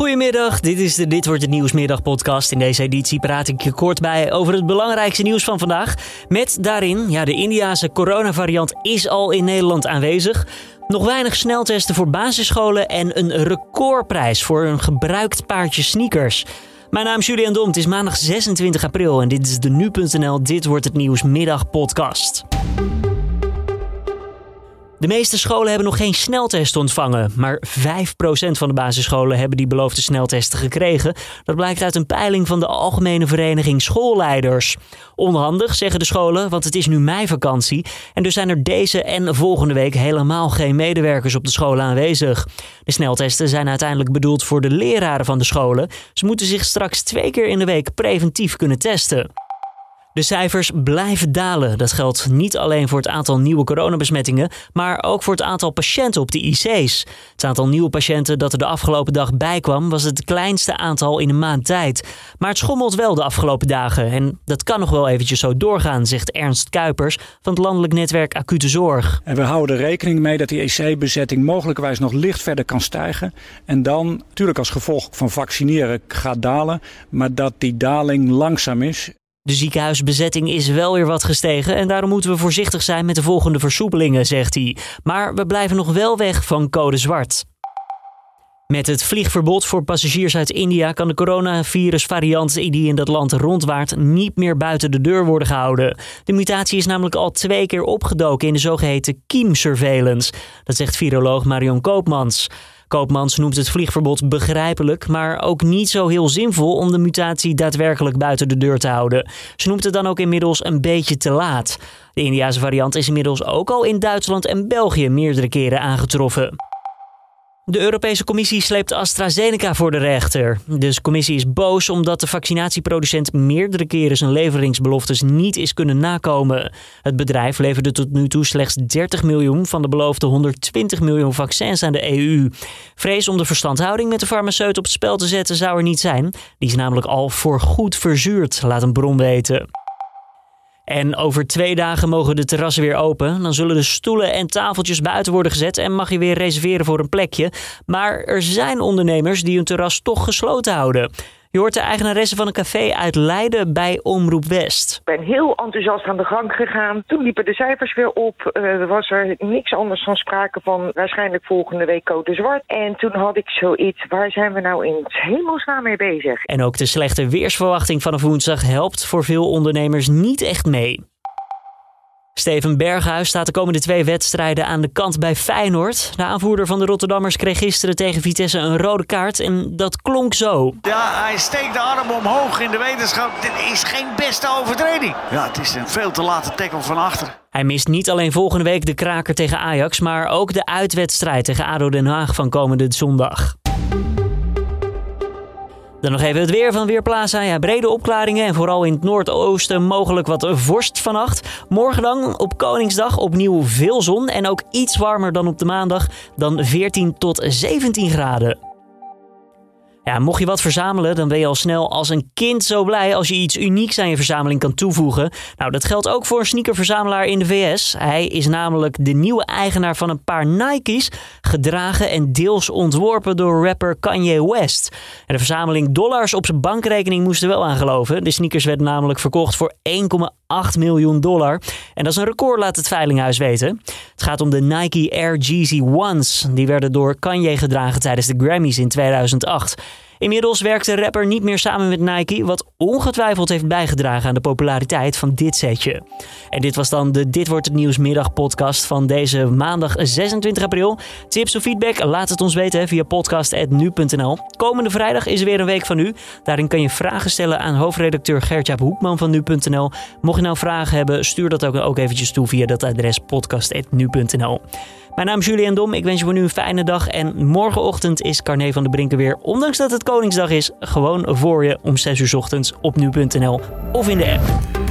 Goedemiddag, dit is de Dit wordt het Nieuwsmiddag podcast. In deze editie praat ik je kort bij over het belangrijkste nieuws van vandaag. Met daarin, ja, de Indiase coronavariant is al in Nederland aanwezig. Nog weinig sneltesten voor basisscholen en een recordprijs voor een gebruikt paardje sneakers. Mijn naam is Julian Dom, het is maandag 26 april en dit is de Nu.nl Dit wordt het Nieuwsmiddag podcast. De meeste scholen hebben nog geen sneltest ontvangen, maar 5% van de basisscholen hebben die beloofde sneltesten gekregen. Dat blijkt uit een peiling van de Algemene Vereniging Schoolleiders. Onhandig, zeggen de scholen, want het is nu meivakantie en dus zijn er deze en volgende week helemaal geen medewerkers op de scholen aanwezig. De sneltesten zijn uiteindelijk bedoeld voor de leraren van de scholen. Ze moeten zich straks twee keer in de week preventief kunnen testen. De cijfers blijven dalen. Dat geldt niet alleen voor het aantal nieuwe coronabesmettingen, maar ook voor het aantal patiënten op de IC's. Het aantal nieuwe patiënten dat er de afgelopen dag bij kwam, was het kleinste aantal in een maand tijd. Maar het schommelt wel de afgelopen dagen en dat kan nog wel eventjes zo doorgaan, zegt Ernst Kuipers van het landelijk netwerk Acute Zorg. En we houden er rekening mee dat die IC-bezetting mogelijkwijs nog licht verder kan stijgen. En dan, natuurlijk als gevolg van vaccineren, gaat dalen, maar dat die daling langzaam is. De ziekenhuisbezetting is wel weer wat gestegen en daarom moeten we voorzichtig zijn met de volgende versoepelingen, zegt hij. Maar we blijven nog wel weg van code zwart. Met het vliegverbod voor passagiers uit India kan de coronavirusvariant die in dat land rondwaart niet meer buiten de deur worden gehouden. De mutatie is namelijk al twee keer opgedoken in de zogeheten Kiem-surveillance. Dat zegt viroloog Marion Koopmans. Koopmans noemt het vliegverbod begrijpelijk, maar ook niet zo heel zinvol om de mutatie daadwerkelijk buiten de deur te houden. Ze noemt het dan ook inmiddels een beetje te laat. De Indiase variant is inmiddels ook al in Duitsland en België meerdere keren aangetroffen. De Europese Commissie sleept AstraZeneca voor de rechter. De commissie is boos omdat de vaccinatieproducent meerdere keren zijn leveringsbeloftes niet is kunnen nakomen. Het bedrijf leverde tot nu toe slechts 30 miljoen van de beloofde 120 miljoen vaccins aan de EU. Vrees om de verstandhouding met de farmaceut op het spel te zetten zou er niet zijn. Die is namelijk al voorgoed verzuurd, laat een bron weten. En over twee dagen mogen de terrassen weer open. Dan zullen de stoelen en tafeltjes buiten worden gezet en mag je weer reserveren voor een plekje. Maar er zijn ondernemers die hun terras toch gesloten houden. Je hoort de eigenaresse van een café uit Leiden bij Omroep West. Ik ben heel enthousiast aan de gang gegaan. Toen liepen de cijfers weer op. Uh, was er niks anders dan sprake van waarschijnlijk volgende week code zwart. En toen had ik zoiets, waar zijn we nou in hemelsnaam mee bezig? En ook de slechte weersverwachting vanaf woensdag helpt voor veel ondernemers niet echt mee. Steven Berghuis staat de komende twee wedstrijden aan de kant bij Feyenoord. De aanvoerder van de Rotterdammers kreeg gisteren tegen Vitesse een rode kaart en dat klonk zo. Ja, hij steekt de arm omhoog in de wetenschap. Dit is geen beste overtreding. Ja, het is een veel te late tackle van achter. Hij mist niet alleen volgende week de kraker tegen Ajax, maar ook de uitwedstrijd tegen ADO Den Haag van komende zondag. Dan nog even het weer van Weerplaza. Ja, brede opklaringen en vooral in het noordoosten mogelijk wat vorst vannacht. Morgen dan op Koningsdag opnieuw veel zon en ook iets warmer dan op de maandag. Dan 14 tot 17 graden. Mocht je wat verzamelen, dan ben je al snel als een kind zo blij als je iets unieks aan je verzameling kan toevoegen. Nou, dat geldt ook voor een sneakerverzamelaar in de VS. Hij is namelijk de nieuwe eigenaar van een paar Nike's, gedragen en deels ontworpen door rapper Kanye West. En de verzameling dollars op zijn bankrekening moest er wel aan geloven. De sneakers werden namelijk verkocht voor 1,8 miljoen dollar. En dat is een record, laat het Veilinghuis weten. Het gaat om de Nike Air Jeezy Ones. Die werden door Kanye gedragen tijdens de Grammys in 2008. Inmiddels werkt de rapper niet meer samen met Nike, wat ongetwijfeld heeft bijgedragen aan de populariteit van dit setje. En dit was dan de Dit wordt het nieuwsmiddag podcast van deze maandag 26 april. Tips of feedback, laat het ons weten via podcast.nu.nl. Komende vrijdag is er weer een week van nu. Daarin kan je vragen stellen aan hoofdredacteur Gertjaap Hoekman van nu.nl. Mocht je nou vragen hebben, stuur dat ook, ook eventjes toe via dat adres podcast.nu.nl. Mijn naam is Julian Dom. Ik wens je voor nu een fijne dag. En morgenochtend is Carne van de Brinken weer, ondanks dat het Koningsdag is, gewoon voor je om 6 uur ochtends op nu.nl of in de app.